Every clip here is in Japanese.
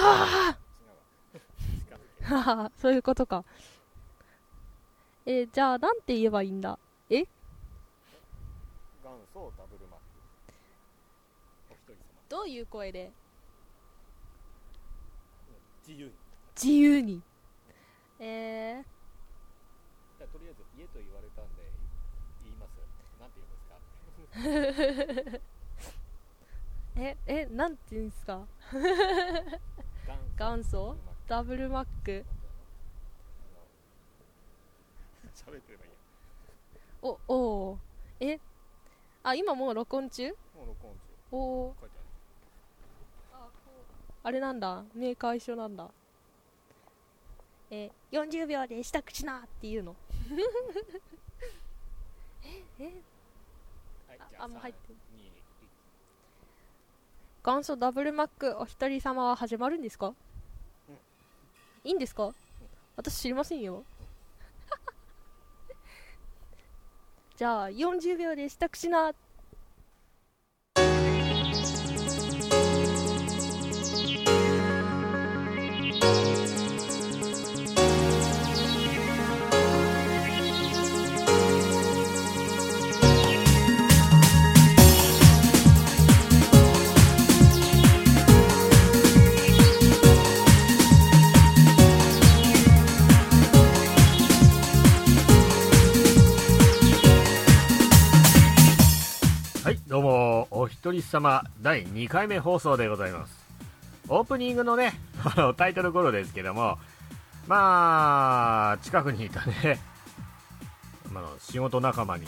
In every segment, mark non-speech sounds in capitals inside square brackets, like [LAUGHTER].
ああ [LAUGHS] そういうことか。えーじゃあなんて言えばいいんだ？え？元祖ダブルマック。お一人様。どういう声で？自由に。自由に。えじゃあとりあえず家と言われたんで言います。なんて言うんですか？[LAUGHS] ー、ええなんて言うんですか？元祖？ダブルマック？喋ってればいいやおおーえ？あ今もう録音中？もう録音中。おお書いてある。あれなんだ。メーカー一緒なんだ。えー、40秒で支度しなっていうの。[LAUGHS] ええ？はいあああもう入ってる。3 2 1元祖ダブルマックお一人様は始まるんですか、うんいいんですか、私知りませんよ。[LAUGHS] じゃあ40秒で支度しな様第2回目放送でございます。オープニングのね、あ [LAUGHS] のタイトル頃ですけども、まあ、近くにいたね、[LAUGHS] まあ、仕事仲間に、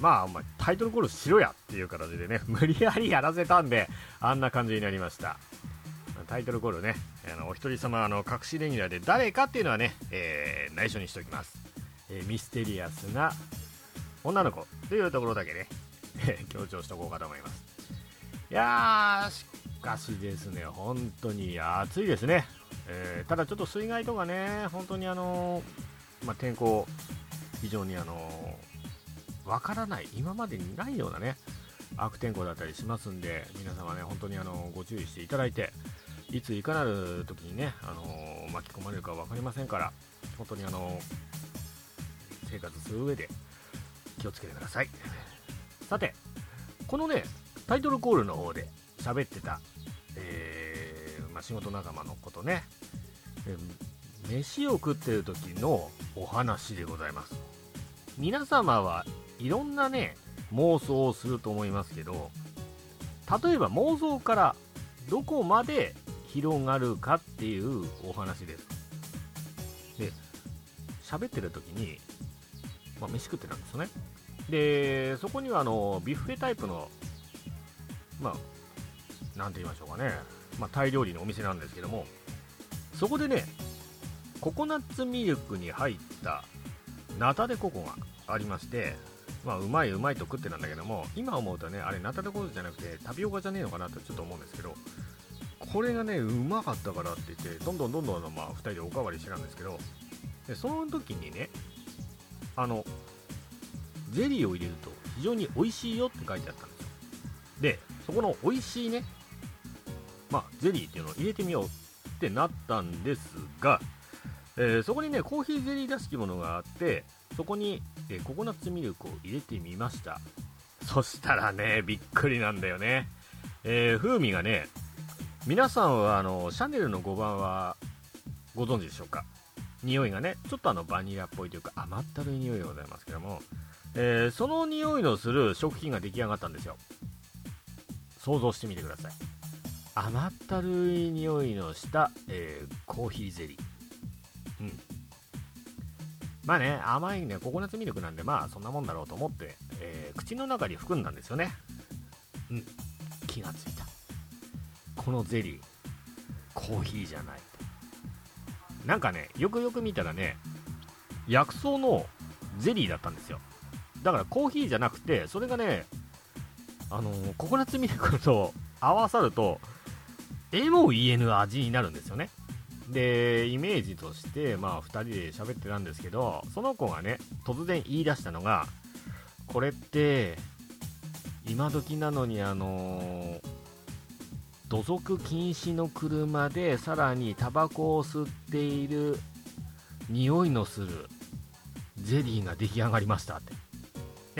まあ、お前、タイトルコールしろやっていう形でね、[LAUGHS] 無理やりやらせたんで、あんな感じになりました。タイトルコールね、あのお一人様あの隠しレギュラーで誰かっていうのはね、えー内緒にしておきます、えーミステリアスな女の子というところだけね、強調しておこうかと思いますいやーしかしですね本当に暑いですね、えーただちょっと水害とかね本当にあのーまあ、天候非常にあのーわからない今までにないようなね悪天候だったりしますんで皆様ね本当にあのご注意していただいていついかなる時にね、あの巻き込まれるか分かりませんから本当にあの生活する上で気をつけてください。さてこのねタイトルコールの方で喋ってた、えーまあ、仕事仲間のことね、えー飯を食ってる時のお話でございます。皆様はいろんなね妄想をすると思いますけど例えば妄想からどこまで広がるかっていうお話です。で喋ってる時に、まあ、飯食ってたんですよね。でそこにはあのビュッフェタイプのまあなんて言いましょうかね、まあ、タイ料理のお店なんですけどもそこでねココナッツミルクに入ったナタデココがありましてまあうまいうまいと食ってなんだけども今思うとねあれナタデココじゃなくてタピオカじゃねえのかなとちょっと思うんですけどこれがねうまかったからって言ってどんどんどんどん、まあ、2人でおかわりしてたんですけどでその時にねあのゼリーを入れると非常に美味しいよって書いてあったんですよ。でそこの美味しいねまあゼリーっていうのを入れてみようってなったんですが、えーそこにねコーヒーゼリーらしきものがあってそこに、えーココナッツミルクを入れてみました。そしたらねびっくりなんだよね、えー風味がね皆さんはあのシャネルの5番はご存知でしょうか？匂いがねちょっとあのバニラっぽいというか甘ったるい匂いでございますけども、えーその匂いのする食品が出来上がったんですよ。想像してみてください。甘ったるい匂いのした、えーコーヒーゼリー。うん。まあね甘いねココナッツミルクなんでまあそんなもんだろうと思って、えー口の中に含んだんですよね。うん。気がついた。このゼリーコーヒーじゃない。なんかねよくよく見たらね薬草のゼリーだったんですよ。だからコーヒーじゃなくてそれがねあのーココナッツミルクと合わさるとえも言えぬ味になるんですよね。でイメージとしてまあ2人で喋ってたんですけどその子がね突然言い出したのがこれって今時なのにあの土足禁止の車でさらにタバコを吸っている匂いのするゼリーが出来上がりましたって。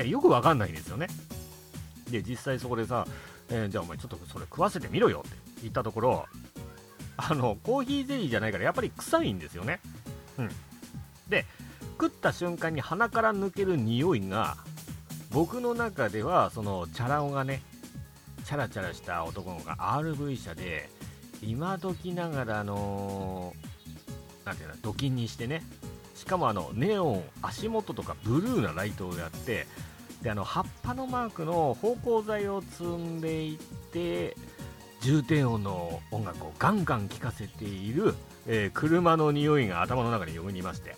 よくわかんないんですよね。で実際そこでさ、えーじゃあお前ちょっとそれ食わせてみろよって言ったところあのコーヒーゼリーじゃないからやっぱり臭いんですよね。うん。で食った瞬間に鼻から抜ける匂いが僕の中ではそのチャラ男がねチャラチャラした男の子が RV 車で今時ながらあのなんていうのドキンにしてね。しかもあのネオン足元とかブルーなライトをやってであの葉っぱのマークの芳香剤を積んでいって重低音の音楽をガンガン聴かせている、えー車の匂いが頭の中によぎりまして。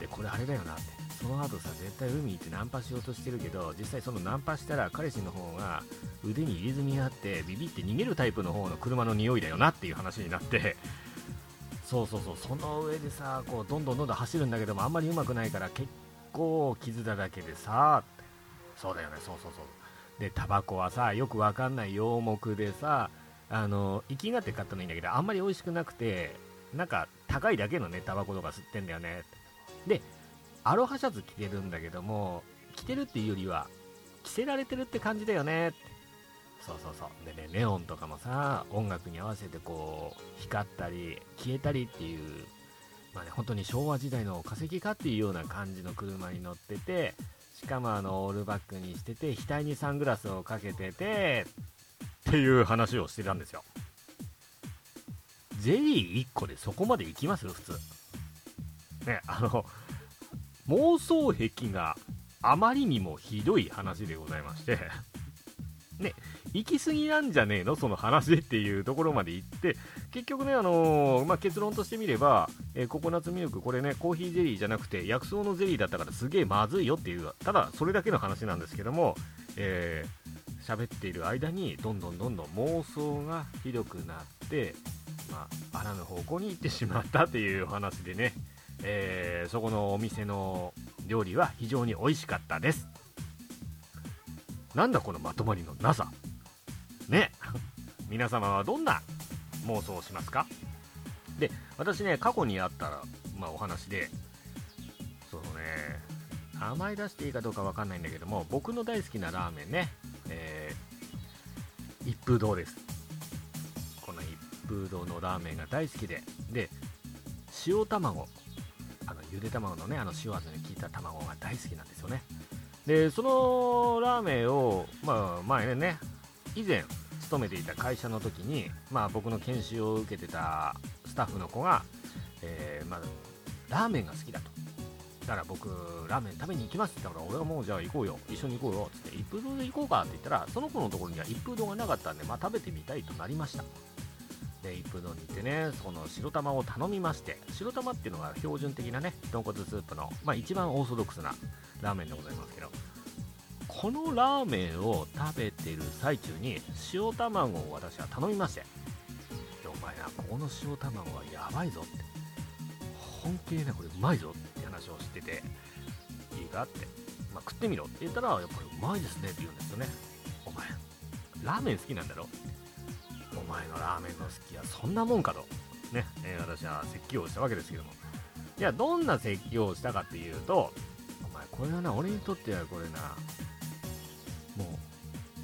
でこれあれだよなって。その後さ絶対海行ってナンパしようとしてるけど実際そのナンパしたら彼氏の方が腕に入れ墨があってビビって逃げるタイプの方の車の匂いだよなっていう話になって。そうそうそう。その上でさこうどんどんどんどん走るんだけどもあんまりうまくないから結構傷だらけでさそうだよね。そうそうそう。でタバコはさよくわかんない。洋木でさあの生きがって買ったのいいんだけどあんまり美味しくなくてなんか高いだけのねタバコとか吸ってんだよね。でアロハシャツ着てるんだけども着てるっていうよりは着せられてるって感じだよね。そうそうそう。でねネオンとかもさ音楽に合わせてこう光ったり消えたりっていうまあね本当に昭和時代の化石かっていうような感じの車に乗っててしかもあのオールバックにしてて額にサングラスをかけててっていう話をしてたんですよ。ゼリー1個でそこまで行きます？普通。ねあの妄想癖があまりにもひどい話でございまして。ね行き過ぎなんじゃねえの？その話っていうところまで行って結局ね、あのーまあ、結論としてみれば、えーココナッツミルクこれねコーヒーゼリーじゃなくて薬草のゼリーだったからすげえまずいよっていうただそれだけの話なんですけども、えー喋っている間にどんどんどんどん妄想がひどくなって、まあ、あらぬ方向に行ってしまったっていう話でね、えーそこのお店の料理は非常に美味しかったです。なんだこのまとまりのなさ。ね。[LAUGHS] 皆様はどんな妄想をしますか？で私ね過去にあった、まあ、お話でそうね甘い出していいかどうかわかんないんだけども僕の大好きなラーメンね、えー一風堂です。この一風堂のラーメンが大好きで。で塩卵。あのゆで卵のねあの塩味に効いた卵が大好きなんですよね。でそのラーメンを、まあ、前ね以前勤めていた会社の時に、まあ、僕の研修を受けてたスタッフの子が、えーまあ、ラーメンが好きだと。だから僕ラーメン食べに行きますって言ったから俺はもうじゃあ行こうよ。一緒に行こうよ。っつって一風堂で行こうかって言ったらその子のところには一風堂がなかったんで、まあ、食べてみたいとなりました。で一風堂に行ってねその白玉を頼みまして白玉っていうのが標準的なね豚骨スープの、まあ、一番オーソドックスなラーメンでございますけどこのラーメンを食べてる最中に塩卵を私は頼みましてお前なここの塩卵はやばいぞって本気でねこれうまいぞって話をしてていいか？って、まあ、食ってみろって言ったらやっぱりうまいですねって言うんですよねお前ラーメン好きなんだろお前のラーメンの好きはそんなもんかとね、えー私は説教をしたわけですけども。いやどんな説教をしたかっていうとこれはな俺にとってはこれなも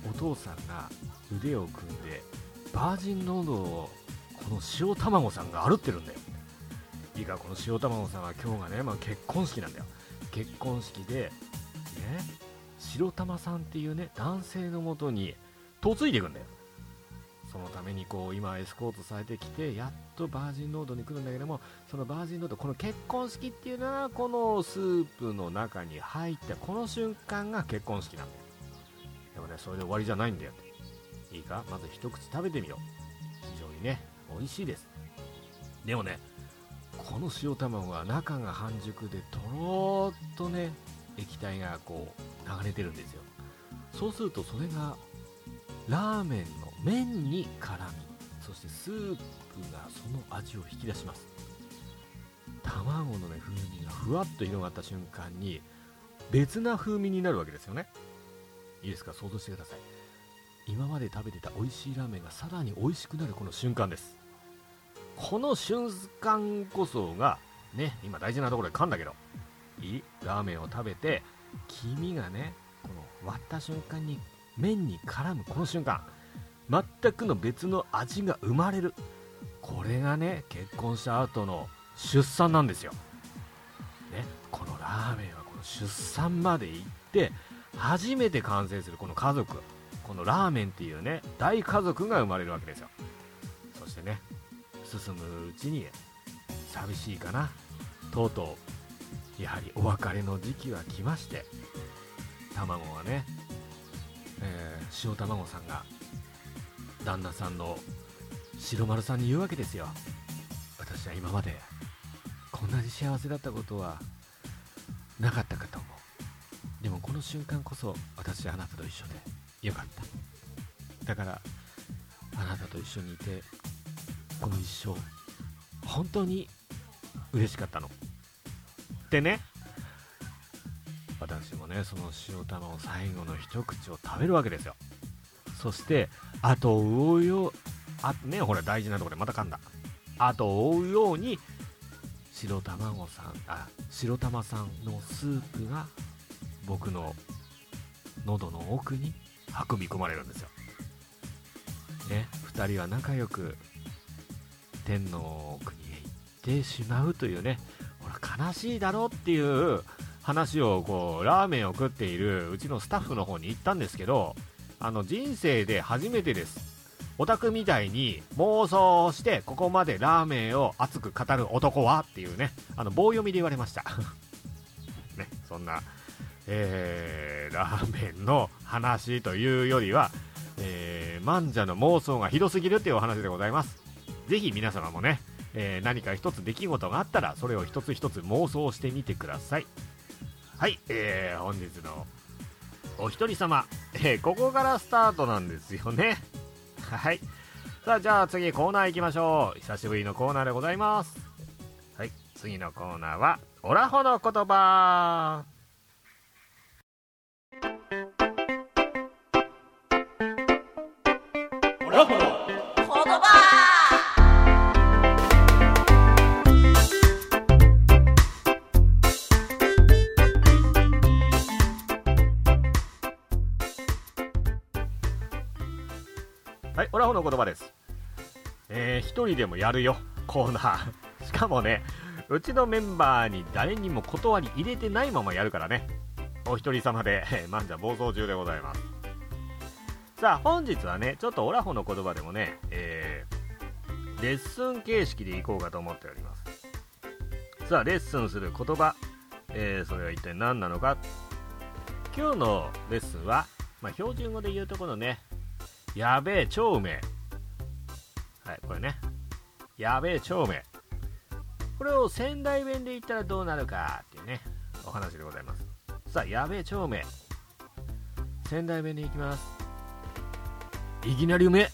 うお父さんが腕を組んでバージンロードをこの塩卵さんが歩ってるんだよ。いいかこの塩卵さんは今日がね、まあ、結婚式なんだよ。結婚式でね白玉さんっていうね男性のもとに嫁いでいくんだよ。そのためにこう今エスコートされてきてやっとバージンロードに来るんだけどもそのバージンロードこの結婚式っていうのはこのスープの中に入ったこの瞬間が結婚式なんだよでもねそれで終わりじゃないんだよいいかまず一口食べてみよう非常にね美味しいですでもねこの塩卵は中が半熟でとろーっとね液体がこう流れてるんですよ。そうするとそれがラーメン麺に絡みそしてスープがその味を引き出します。卵のね風味がふわっと広がった瞬間に別な風味になるわけですよね。いいですか？想像してください。今まで食べてた美味しいラーメンがさらに美味しくなるこの瞬間です。この瞬間こそがね今大事なところで噛んだけどいいラーメンを食べて黄身がねこの割った瞬間に麺に絡むこの瞬間。全くの別の味が生まれる。これがね結婚した後の出産なんですよ、ね、このラーメンはこの出産まで行って初めて完成するこの家族このラーメンっていうね大家族が生まれるわけですよ。そしてね進むうちに寂しいかな。とうとうやはりお別れの時期は来まして卵はね、えー、塩卵さんが旦那さんの白丸さんに言うわけですよ。私は今までこんなに幸せだったことはなかったかと思う。でもこの瞬間こそ私はあなたと一緒でよかった。だからあなたと一緒にいてこの一生本当に嬉しかったの。ってね私もねその塩卵最後の一口を食べるわけですよ。そして後を追うようあねほら大事なところでまた噛んだ。後を追うように白卵さんあ白玉さんのスープが僕の喉の奥に運び込まれるんですよ。ね2人は仲良く天の国へ行ってしまうというねほら悲しいだろうっていう話をこうラーメンを食っているうちのスタッフの方に言ったんですけどあの人生で初めてです。オタクみたいに妄想してここまでラーメンを熱く語る男はっていうね。あの棒読みで言われました。[LAUGHS] ねそんな、えー、ラーメンの話というよりは、えー、漫者の妄想がひどすぎるっていうお話でございます。ぜひ皆様もね、えー、何か一つ出来事があったらそれを一つ一つ妄想してみてください。はい、えー、本日のお一人様、えー、ここからスタートなんですよね [LAUGHS] はい。さあ、じゃあ次コーナー行きましょう。久しぶりのコーナーでございます。はい。次のコーナーは、オラホの言葉。の言葉です。えー、一人でもやるよ、コーナー。しかもね、うちのメンバーに誰にも断り入れてないままやるからね。お一人様で、えー、漫者暴走中でございます。さあ、本日はね、ちょっとオラホの言葉でもね、えー、レッスン形式でいこうかと思っております。さあ、レッスンする言葉、えー、それは一体何なのか。今日のレッスンは、まあ、標準語で言うとこのね、やべえ、超うめえ。はい、これね。やべえ、超うめえ。これを仙台弁で言ったらどうなるかっていうね、お話でございます。さあ、やべえ、超うめえ。仙台弁でいきます。いきなりうめえ。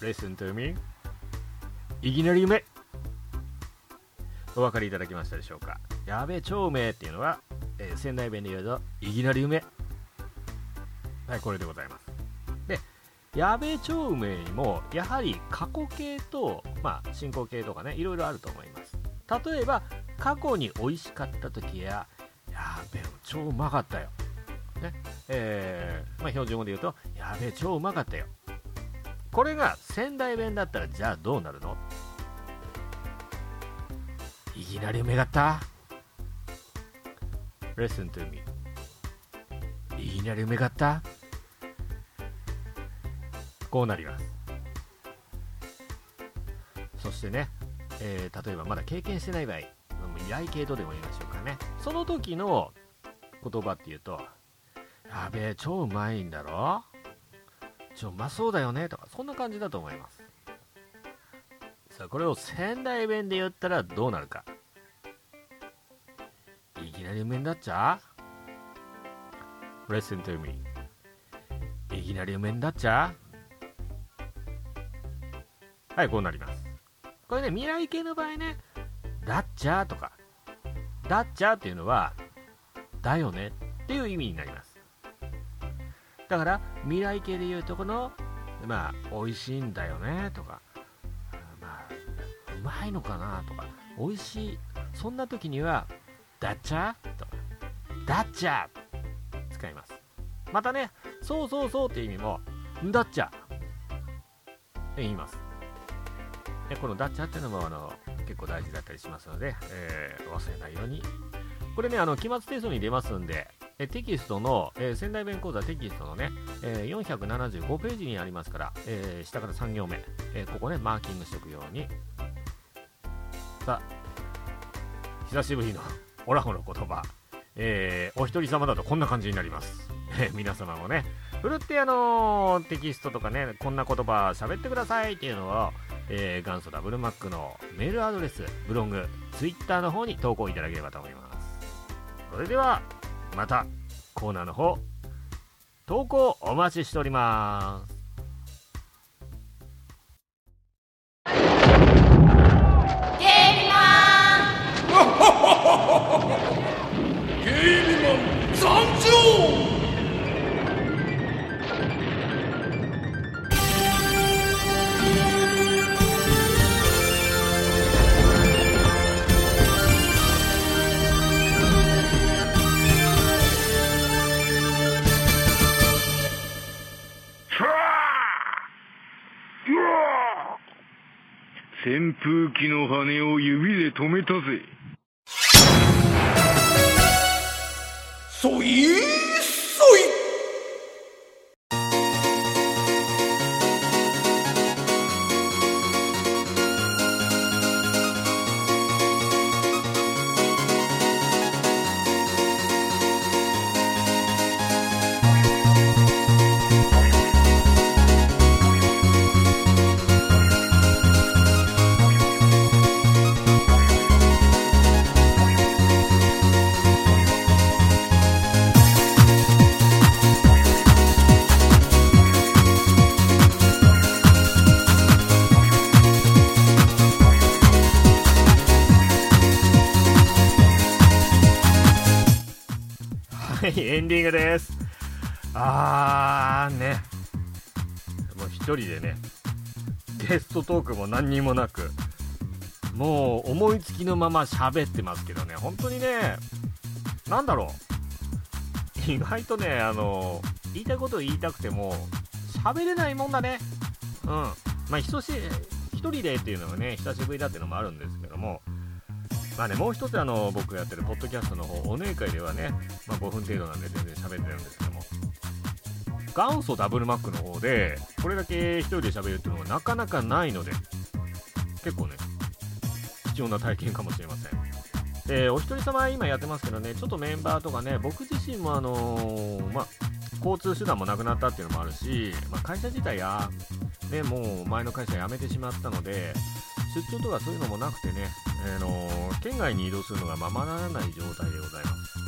Listen to me. いきなりうめえ。お分かりいただきましたでしょうか。やべえ、超うめえっていうのは、えー、仙台弁で言うと、いきなりうめえ。はい、これでございます。で、やべえ超うめえにも、やはり過去形と、まあ、進行形とかね、いろいろあると思います。例えば、過去に美味しかった時や、やべえ、超うまかったよ。ね、えー、まあ、標準語で言うと、やべえ、超うまかったよ。これが仙台弁だったら、じゃあどうなるの？いきなりうめかった ?Listen to me. いきなりうめかった？こうなります。そしてね、えー、例えばまだ経験してない場合依頼系とでも言いましょうかね。その時の言葉っていうとやべえ超うまいんだろ？超うまそうだよね？とかそんな感じだと思います。さあこれを仙台弁で言ったらどうなるか。いきなり梅になっちゃう？Listen to me いきなり梅になっちゃはい、こうなります。これね、未来系の場合ね、だっちゃーとか、だっちゃーっていうのは、だよねっていう意味になります。だから未来系でいうとこのまあ美味しいんだよねとかまあうまいのかなとか美味しいそんな時にはだっちゃとかだっちゃ使いますまたねそうそうそうっていう意味もだっちゃって言いますでこのダッチャっていうのもあの結構大事だったりしますので、えー、忘れないように。これねあの期末テストに出ますんでえテキストの、えー、仙台弁講座テキストのね、えー、475ページにありますから、えー、下から3行目、えここねマーキングしておくように。さあ久しぶりのオラホの言葉、えお一人様だとこんな感じになります、え皆様もねふるってあのテキストとかねこんな言葉喋ってくださいっていうのをえー、元祖ダブルマックのメールアドレス、ブログ、ツイッターの方に投稿いただければと思います。それでは、またコーナーの方、投稿お待ちしております。扇風機の羽を指で止めたぜ。そい人でね、ゲストトークも何にもなく、もう思いつきのまま喋ってますけどね、本当にね、なんだろう、意外とね、あの、言いたいことを言いたくても、喋れないもんだね。うん。まあ、ひとし、一人でっていうのがね、久しぶりだっていうのもあるんですけども、まあね、もう一つあの僕がやってるポッドキャストの方、お姉会ではね、まあ、5分程度なんで全然喋ってるんですけども、元祖ダブルマックの方で、これだけ一人で喋るっていうのはなかなかないので、結構ね、貴重な体験かもしれません。で、お一人様今やってますけどね、ちょっとメンバーとかね、僕自身もあのー、まあ、交通手段もなくなったっていうのもあるし、まあ、会社自体や、ね、もう前の会社辞めてしまったので、出張とかそういうのもなくてね、えー、の県外に移動するのがままならない状態でございます。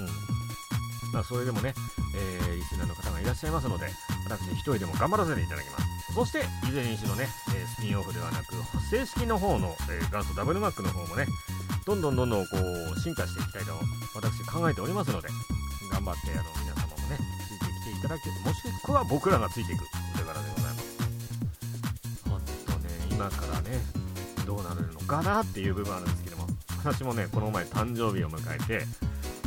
うんまあ、それでもね、えー、リスナーの方がいらっしゃいますので、私一人でも頑張らせていただきます。そして、いずれにしろね、えスピンオフではなく、正式の方の、え、元祖ダブルマックの方もね、どんどんどんどんこう進化していきたいと私考えておりますので、頑張ってあの皆様もね、ついてきていただける、もしくは僕らがついていくお手柄でございます。ほんとね、今からね、どうなるのかなっていう部分あるんですけども私もねこの前誕生日を迎えて、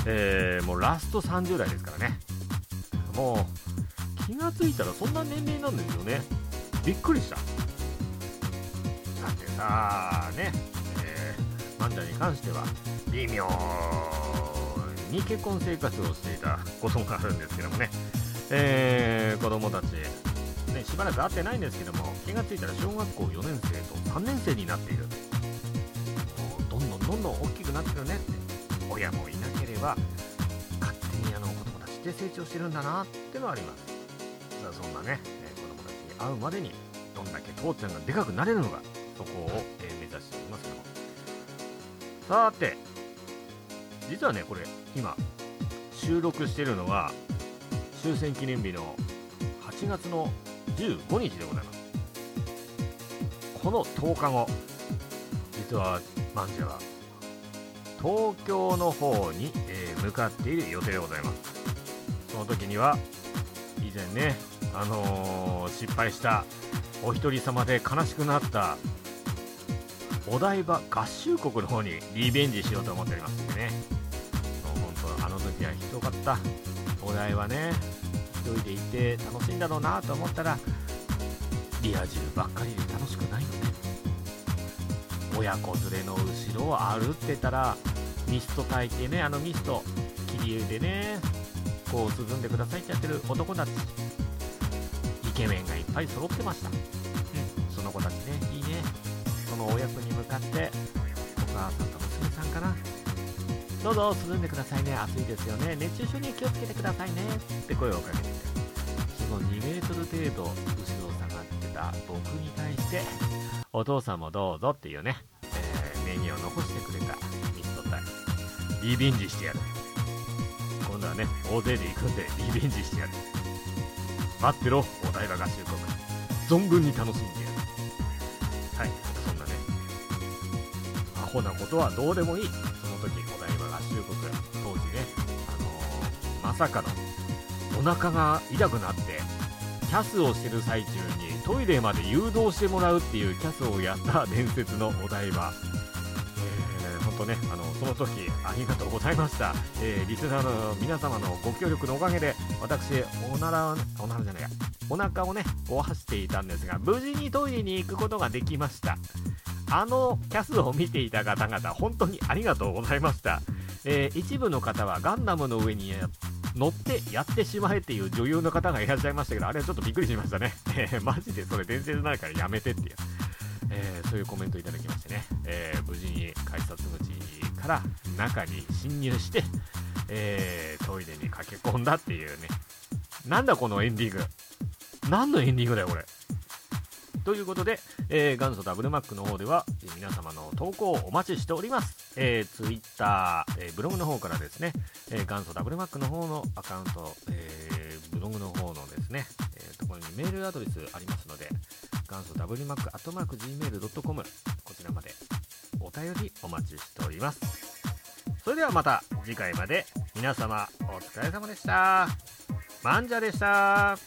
えー、もうラスト30代ですからねも気がついたらそんな年齢なんですよね。びっくりした。だってさねえー、マンちゃんに関しては微妙に結婚生活をしていたことがあるんですけどもね、えー、子供たちね、しばらく会ってないんですけども気がついたら小学校4年生と3年生になっている。もうどんどんどんどん大きくなってるねって。親もいなければの子供たちって成長してるんだなってのはあります。さあそんなね、え子供たちに会うまでにどんだけ父ちゃんがでかくなれるのかそこを、え目指していますけども。さて実はねこれ今収録してるのは終戦記念日の8月の15日でございます。この10日後実はマンジェは東京の方に、えー、向かっている予定でございます。その時には以前ね、あのー失敗したお一人様で悲しくなったお台場合衆国の方にリベンジしようと思っておりますんでね。もう本当あの時はひどかった。お台場ね一人で行って楽しいんだろうなと思ったらリア充ばっかりで楽しくないのね。親子連れの後ろを歩ってたらミスト焚いてねあのミスト切り絵でねこう涼んでくださいってやってる男たち。イケメンがいっぱい揃ってました、うん、その子たちね。いいね。その親子に向かってお母さんと娘さんかな。どうぞ涼んでくださいね。暑いですよね。熱中症に気をつけてくださいね。って声をかけてその2メートル程度後ろを下がってた僕に対してお父さんもどうぞっていうね、えー、メニューを残してくれたミスト隊リベンジしてやる今度はね大勢で行くんでリベンジしてやる。待ってろお台場合衆国存分に楽しんでやる。はいそんなねアホなことはどうでもいい。その時お台場合衆国当時ねあのーまさかのお腹が痛くなってキャスをしてる最中にトイレまで誘導してもらうっていうキャスをやった伝説のお台場、当ね、あのその時ありがとうございました、えーリスナーの皆様のご協力のおかげで、私、おなら、おならじゃないや、お腹をね、壊していたんですが、無事にトイレに行くことができました。あのキャスを見ていた方々、本当にありがとうございました。えー一部の方はガンダムの上に乗ってやってしまえっていう女優の方がいらっしゃいましたけど、あれはちょっとびっくりしましたね。えーマジでそれ伝説になるからやめてっていう。えーそういうコメントいただきましてね、えー無事に改札口から中に侵入して、えートイレに駆け込んだっていうね、なんだこのエンディング、何のエンディングだよ、これ。ということで、えー元祖ダブルマックの方では、えー皆様の投稿をお待ちしております。えー、Twitter、えーブログの方からですね、えー元祖ダブルマックの方のアカウント、えーブログの方のですね、えーところにメールアドレスありますので、元祖 wmac.gmail.com こちらまでお便りお待ちしております。それではまた次回まで皆様お疲れ様でした。まんじゃでした。